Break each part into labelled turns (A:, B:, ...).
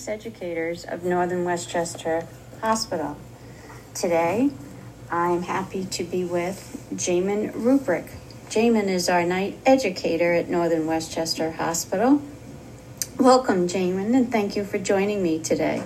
A: Nurse Educators of Northern Westchester Hospital. Today, I'm happy to be with Jamin Ruprich. Jamin is our night educator at Northern Westchester Hospital. Welcome, Jamin, and thank you for joining me today.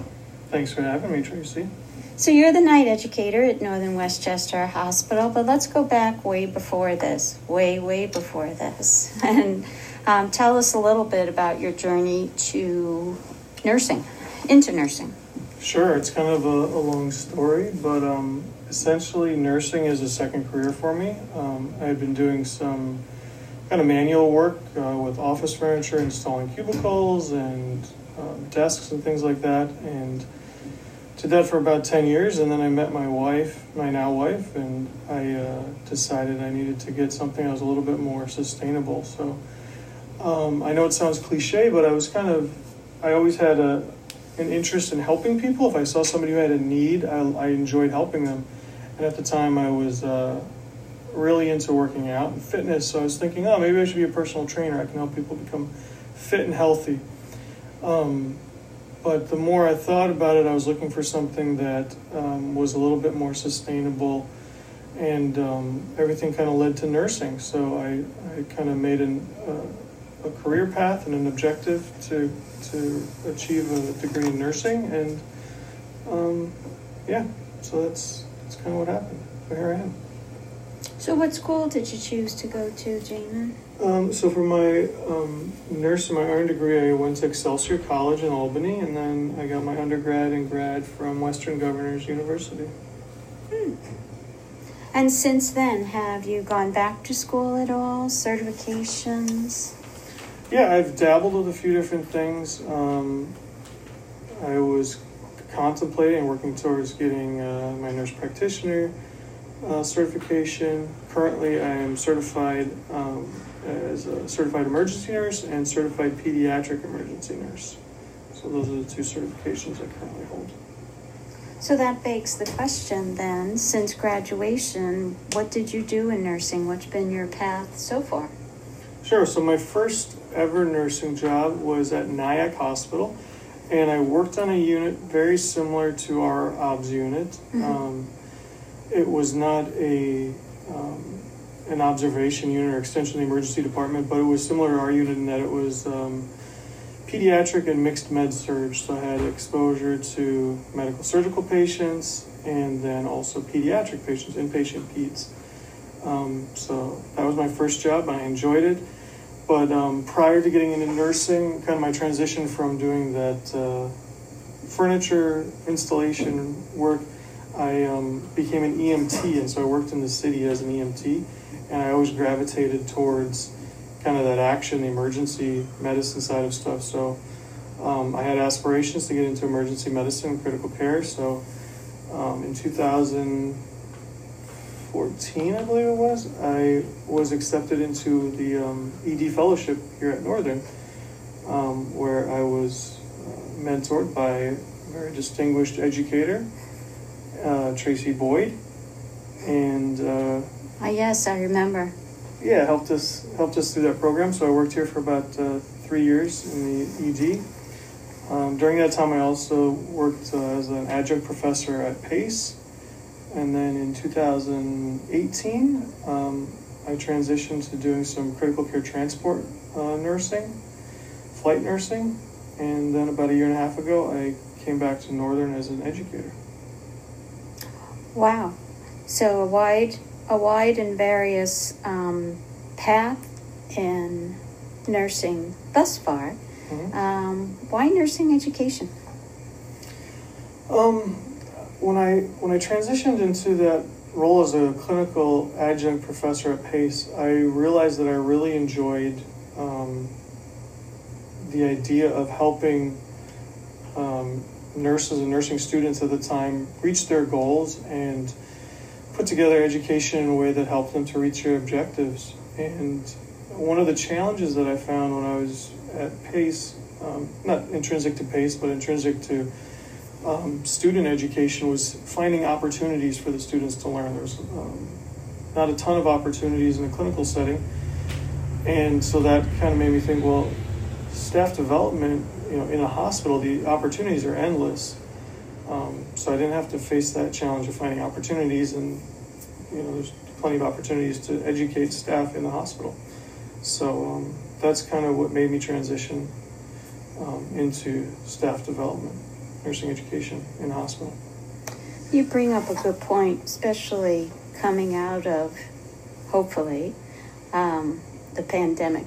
B: Thanks for having me, Tracy.
A: So, you're the night educator at Northern Westchester Hospital, but let's go back way before this, way, way before this, and um, tell us a little bit about your journey to nursing, into nursing.
B: Sure, it's kind of a, a long story, but um, essentially, nursing is a second career for me. Um, I had been doing some kind of manual work uh, with office furniture, installing cubicles and um, desks and things like that, and did that for about 10 years and then i met my wife my now wife and i uh, decided i needed to get something that was a little bit more sustainable so um, i know it sounds cliche but i was kind of i always had a, an interest in helping people. If i saw somebody who had a need i, I enjoyed helping them. And at the time i was uh, really into working out and fitness. So i was thinking oh maybe i should be a personal trainer. I can help people become fit and healthy. Um, but the more I thought about it, I was looking for something that um, was a little bit more sustainable, and um, everything kind of led to nursing. So I, I kind of made an, uh, a career path and an objective to to achieve a degree in nursing, and um, yeah, so that's that's kind of what happened. So here I am.
A: So, what school did you choose to go to, Jamin?
B: Um, so for my um, nurse and my RN degree, I went to Excelsior College in Albany, and then I got my undergrad and grad from Western Governors University.
A: Hmm. And since then, have you gone back to school at all? Certifications?
B: Yeah, I've dabbled with a few different things. Um, I was contemplating working towards getting uh, my nurse practitioner uh, certification. Currently, I am certified um, as a certified emergency nurse and certified pediatric emergency nurse. So those are the two certifications I currently hold.
A: So that begs the question then, since graduation, what did you do in nursing? What's been your path so far?
B: Sure. So my first ever nursing job was at Nyack Hospital, and I worked on a unit very similar to our OBS unit. Mm-hmm. Um, it was not a um, an observation unit or extension of the emergency department, but it was similar to our unit in that it was um, pediatric and mixed med surg. So I had exposure to medical surgical patients and then also pediatric patients, inpatient peds. Um, so that was my first job and I enjoyed it. But um, prior to getting into nursing, kind of my transition from doing that uh, furniture installation work, I um, became an EMT, and so I worked in the city as an EMT and I always gravitated towards kind of that action, the emergency medicine side of stuff. So um, I had aspirations to get into emergency medicine and critical care. So um, in 2014, I believe it was, I was accepted into the um, ED fellowship here at Northern, um, where I was uh, mentored by a very distinguished educator, uh, Tracy Boyd, and uh,
A: uh, yes, I remember.
B: Yeah, helped us helped us through that program. So I worked here for about uh, three years in the ED. Um, during that time, I also worked uh, as an adjunct professor at PACE, and then in 2018, um, I transitioned to doing some critical care transport uh, nursing, flight nursing, and then about a year and a half ago, I came back to Northern as an educator.
A: Wow, so a wide a wide and various um, path in nursing thus far. Mm-hmm. Um, why nursing education?
B: Um, when I when I transitioned into that role as a clinical adjunct professor at Pace, I realized that I really enjoyed um, the idea of helping um, nurses and nursing students at the time reach their goals and put together education in a way that helped them to reach their objectives. And one of the challenges that I found when I was at PACE, um, not intrinsic to PACE, but intrinsic to um, student education, was finding opportunities for the students to learn. There's um, not a ton of opportunities in a clinical setting. And so that kind of made me think, well, staff development, you know, in a hospital, the opportunities are endless. Um, so I didn't have to face that challenge of finding opportunities, and you know, there's plenty of opportunities to educate staff in the hospital. So um, that's kind of what made me transition um, into staff development, nursing education in hospital.
A: You bring up a good point, especially coming out of, hopefully, um, the pandemic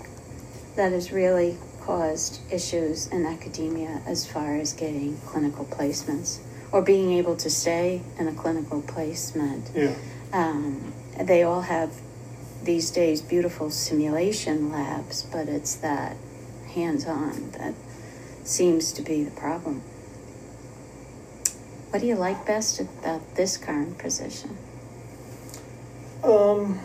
A: that has really caused issues in academia as far as getting clinical placements or being able to stay in a clinical placement.
B: Yeah.
A: Um, they all have these days beautiful simulation labs, but it's that hands on that seems to be the problem. What do you like best about this current position?
B: Um,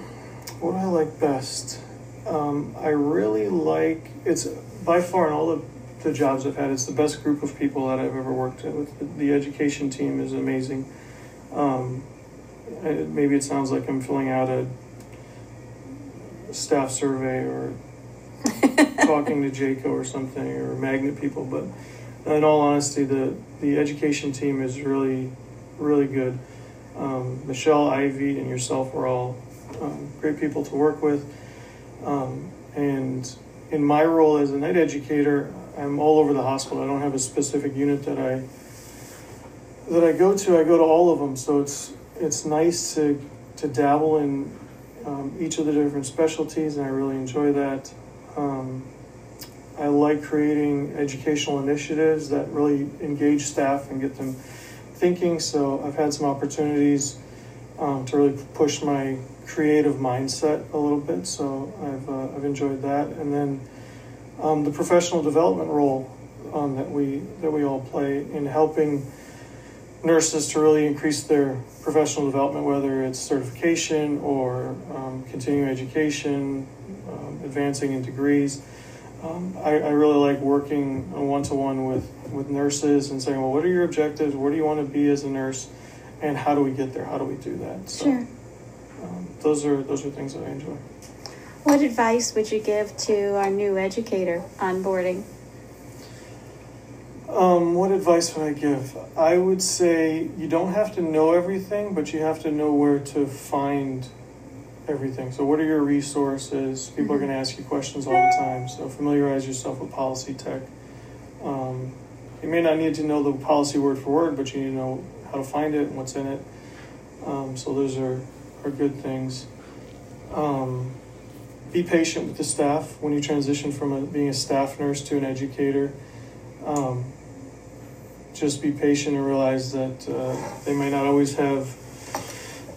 B: what do I like best? Um, I really like it's by far in all the, the jobs I've had, it's the best group of people that I've ever worked with. The, the education team is amazing. Um, it, maybe it sounds like I'm filling out a staff survey or talking to JCAHO or something or magnet people, but in all honesty, the, the education team is really, really good. Um, Michelle, Ivy, and yourself were all um, great people to work with. Um, and in my role as a night educator, I'm all over the hospital. I don't have a specific unit that I that I go to. I go to all of them, so it's it's nice to to dabble in um, each of the different specialties, and I really enjoy that. I like creating educational initiatives that really engage staff and get them thinking. So I've had some opportunities um, to really push my creative mindset a little bit. So I've uh, I've enjoyed that, and then um, the professional development role um, that we that we all play in helping nurses to really increase their professional development, whether it's certification or um, continuing education, um, advancing in degrees. Um, I, I, really like working one to one with with nurses and saying, well, what are your objectives? Where do you want to be as a nurse? And how do we get there? How do we do that?
A: So, sure.
B: Um, those are those are things that I enjoy.
A: What advice would you give to our new educator onboarding?
B: Um, what advice would I give? I would say you don't have to know everything, but you have to know where to find everything. So, what are your resources? People mm-hmm. are going to ask you questions all the time. So, familiarize yourself with policy tech. Um, you may not need to know the policy word for word, but you need to know how to find it and what's in it. Um, so, those are, are good things. Um, be patient with the staff when you transition from a, being a staff nurse to an educator. Um, just be patient and realize that uh, they might not always have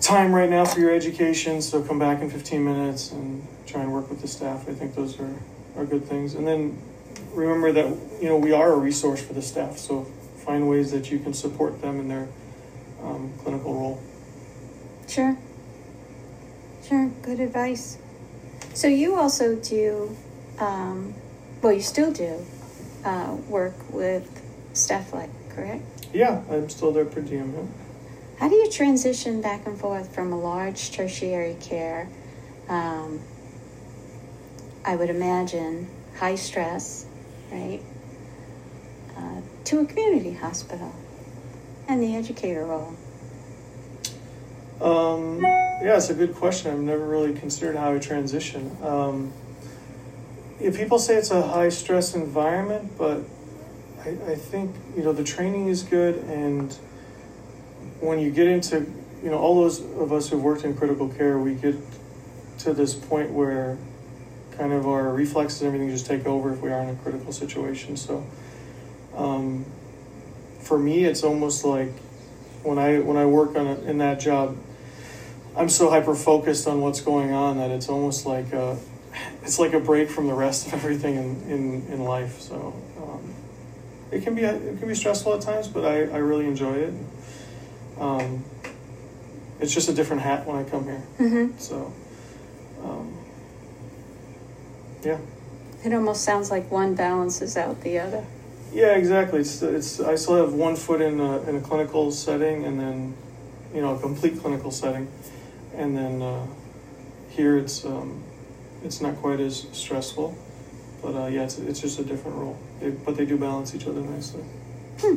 B: time right now for your education, so come back in 15 minutes and try and work with the staff. I think those are, are good things. And then remember that you know we are a resource for the staff, so find ways that you can support them in their um, clinical role.
A: Sure. Sure, good advice. So you also do, um, well, you still do uh, work with staff like correct?
B: Yeah, I'm still there per diem. Yeah.
A: How do you transition back and forth from a large tertiary care? Um, I would imagine high stress, right? Uh, to a community hospital and the educator role.
B: Um, yeah, it's a good question. I've never really considered how I transition. Um, people say it's a high stress environment, but I, I think you know the training is good, and when you get into you know all those of us who've worked in critical care, we get to this point where kind of our reflexes and everything just take over if we are in a critical situation. So um, for me, it's almost like when I when I work on a, in that job, I'm so hyper focused on what's going on that it's almost like a, it's like a break from the rest of everything in in, in life. So it can be it can be stressful at times, but I, I really enjoy it. Um, it's just a different hat when I come here.
A: Mm-hmm.
B: So, um, yeah.
A: It almost sounds like one balances out the other.
B: Yeah, exactly. It's, it's I still have one foot in a, in a clinical setting, and then you know a complete clinical setting, and then uh, here it's um, it's not quite as stressful. But uh, yeah, it's, it's just a different role. They, but they do balance each other nicely.
A: Hmm.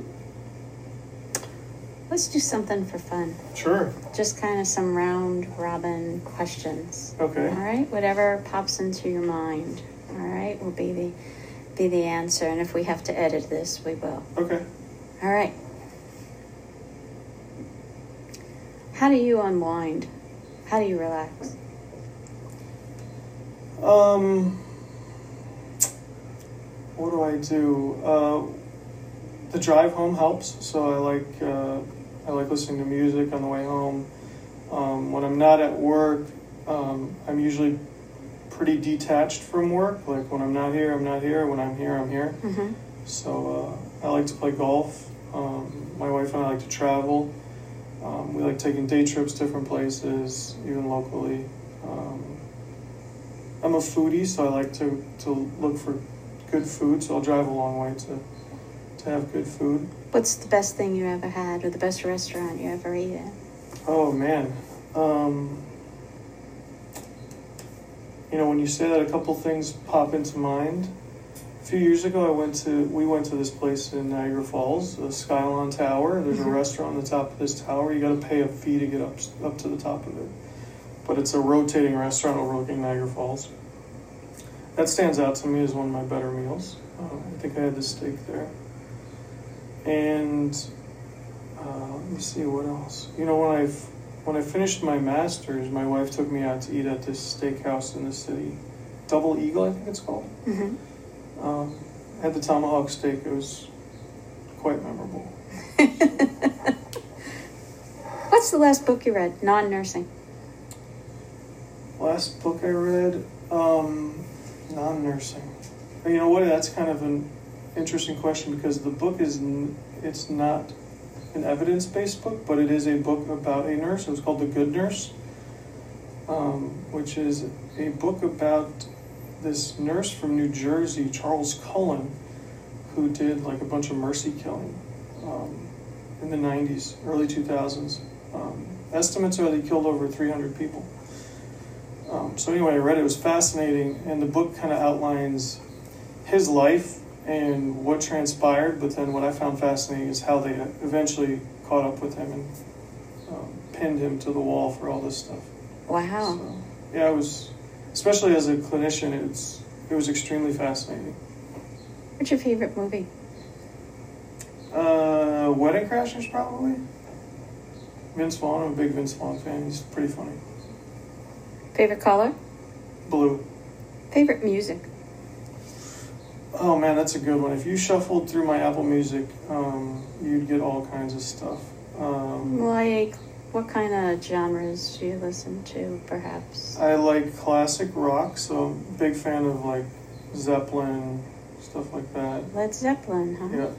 A: Let's do something for fun.
B: Sure.
A: Just kind of some round robin questions.
B: Okay.
A: All right. Whatever pops into your mind. All right. Will be the be the answer, and if we have to edit this, we will.
B: Okay.
A: All right. How do you unwind? How do you relax?
B: Um, what do I do? Uh, the drive home helps. So I like uh, I like listening to music on the way home. Um, when I'm not at work, um, I'm usually pretty detached from work. Like when I'm not here, I'm not here. When I'm here, I'm here.
A: Mm-hmm.
B: So uh, I like to play golf. Um, my wife and I like to travel. Um, we like taking day trips to different places, even locally. Um, I'm a foodie, so I like to, to look for good food. So I'll drive a long way to have good food.
A: What's the best thing you ever had, or the best restaurant you ever ate in?
B: Oh man, um, you know when you say that, a couple things pop into mind. A few years ago, I went to we went to this place in Niagara Falls, the Skylon Tower. There's
A: Mhm.
B: a restaurant on the top of this tower. You got to pay a fee to get up up to the top of it, but it's a rotating restaurant overlooking Niagara Falls. That stands out to me as one of my better meals. Um, I think I had the steak there, and uh, let me see what else. You know, when I when I finished my masters, my wife took me out to eat at this steakhouse in the city, Double Eagle, I think it's called.
A: Mm-hmm.
B: Um, had the tomahawk steak. It was quite memorable.
A: What's the last book you read, non-nursing?
B: Last book I read, um, non-nursing. You know what? That's kind of an interesting question because the book is it's not an evidence-based book, but it is a book about a nurse. It was called The Good Nurse, um, which is a book about this nurse from New Jersey, Charles Cullen, who did like a bunch of mercy killing um, in the 90s, early 2000s. Um, estimates are that he killed over 300 people. Um, so anyway, I read it. It was fascinating, and the book kind of outlines his life and what transpired. But then what I found fascinating is how they eventually caught up with him and um, pinned him to the wall for all this stuff.
A: Wow.
B: So, yeah, it was, especially as a clinician, it's it was extremely fascinating.
A: What's your favorite movie?
B: Uh, Wedding Crashers, probably. Vince Vaughn. I'm a big Vince Vaughn fan. He's pretty funny.
A: Favorite color?
B: Blue.
A: Favorite music?
B: Oh man, that's a good one. If you shuffled through my Apple Music, um, you'd get all kinds of stuff. Um,
A: Like, what kind of genres do you listen to, perhaps?
B: I like classic rock, so I'm a big fan of like Zeppelin, stuff like that.
A: Led Zeppelin, huh?
B: Yeah.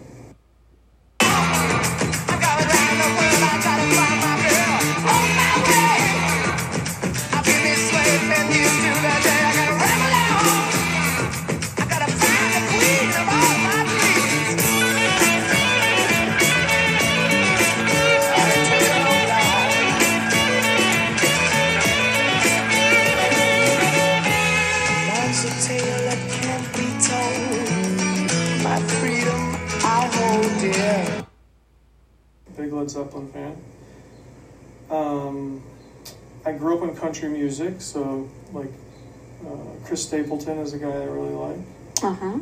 B: Zeppelin fan. Um, I grew up in country music, so like uh, Chris Stapleton is a guy I really like.
A: Uh huh.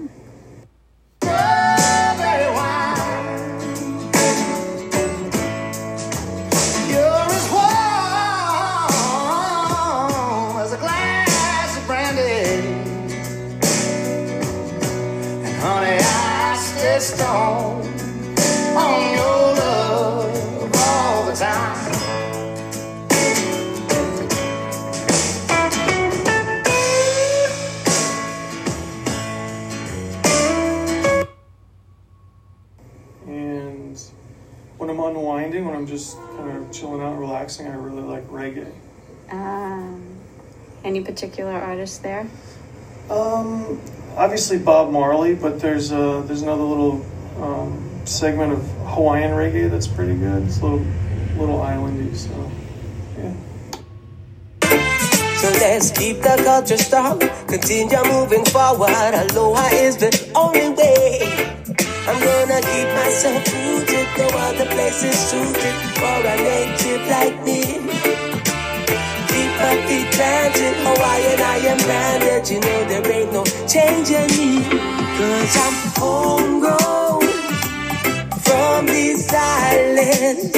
C: Strawberry
B: chilling out, relaxing, I really like reggae.
A: Um, any particular artist there?
B: Um, obviously Bob Marley, but there's a there's another little um, segment of Hawaiian reggae that's pretty good. It's a little little islandy, so yeah.
C: So Let's keep the culture strong, continue moving forward. Aloha is the only way. I'm gonna keep myself rooted, no other place is suited for a native like me. Keep my feet planted, Hawaiian I am branded. You know there ain't no change in me, cause I'm homegrown from these islands.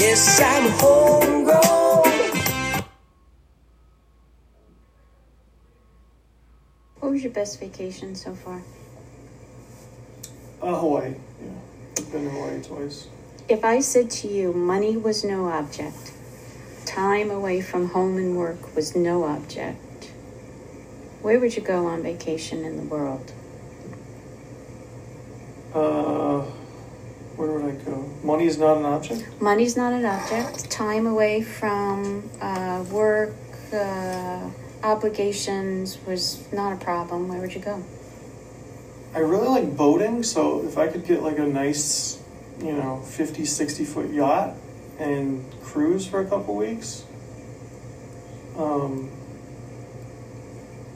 C: Yes, I'm homegrown.
A: What was your best vacation so far?
B: Uh, Hawaii. Yeah, I've been to Hawaii twice.
A: If I said to you, money was no object, time away from home and work was no object, where would you go on vacation in the world?
B: Uh, where would I go? Money is not an object.
A: Money's not an object. Time away from uh, work, uh, obligations was not a problem. Where would you go?
B: I really like boating, so if I could get like a nice, you know, 50, 60 foot yacht and cruise for a couple weeks. Um,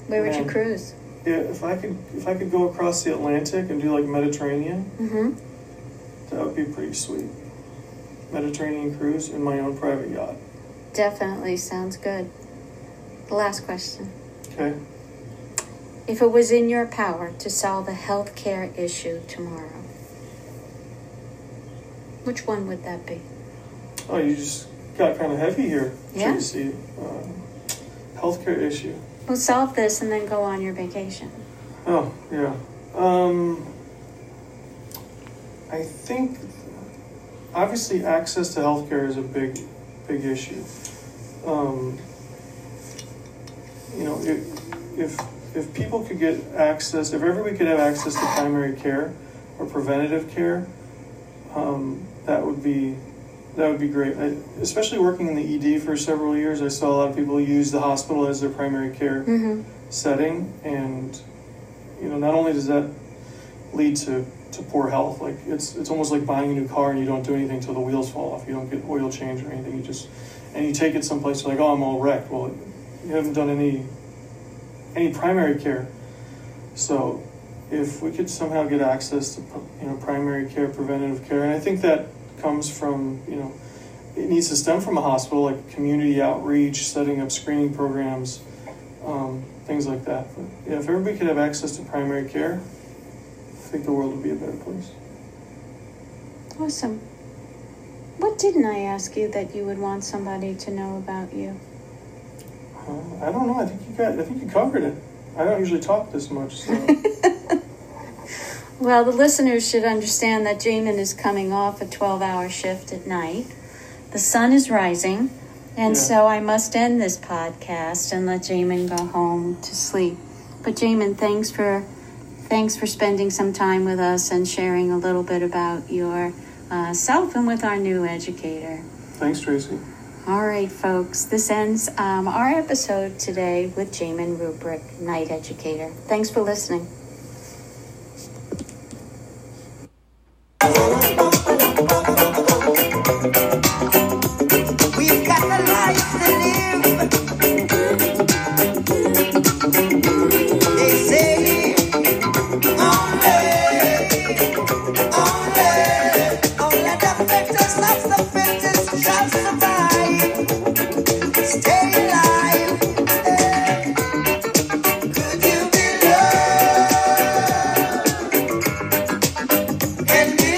A: Where would you cruise?
B: yeah, if I could, if I could go across the Atlantic and do like Mediterranean,
A: Mm-hmm.
B: that would be pretty sweet. Mediterranean cruise in my own private yacht.
A: Definitely sounds good. The last question.
B: Okay.
A: If it was in your power to solve a healthcare issue tomorrow, which one would that be?
B: Oh, you just got kind of heavy here,
A: Yeah.
B: Tracy. Um, healthcare issue.
A: We'll solve this and then go on your vacation.
B: Oh, yeah. Um, I think obviously access to healthcare is a big, big issue. Um, you know, if, if if people could get access, if everybody could have access to primary care or preventative care, um, that would be that would be great. I, especially working in the ED for several years, I saw a lot of people use the hospital as their primary care
A: Mm-hmm.
B: setting and you know not only does that lead to, to poor health like it's it's almost like buying a new car and you don't do anything until the wheels fall off you don't get oil change or anything you just and you take it someplace you're like oh i'm all wrecked well you haven't done any any primary care so if we could somehow get access to you know primary care preventative care and i think that comes from you know it needs to stem from a hospital like community outreach setting up screening programs um, things like that. But yeah, if everybody could have access to primary care, I think the world would be a better place.
A: Awesome. What didn't I ask you that you would want somebody to know about you?
B: Um, I don't know. I think you got. I think you covered it. I don't usually talk this much. So
A: Well, the listeners should understand that Jamin is coming off a 12 hour shift at night. The sun is rising, and
B: Yeah.
A: so I must end this podcast and let Jamin go home to sleep. But Jamin, thanks for thanks for spending some time with us and sharing a little bit about your uh, self and with our new educator.
B: thanks, Tracy.
A: All right, folks, this ends um, our episode today with Jamin Ruprich, night educator. Thanks for listening.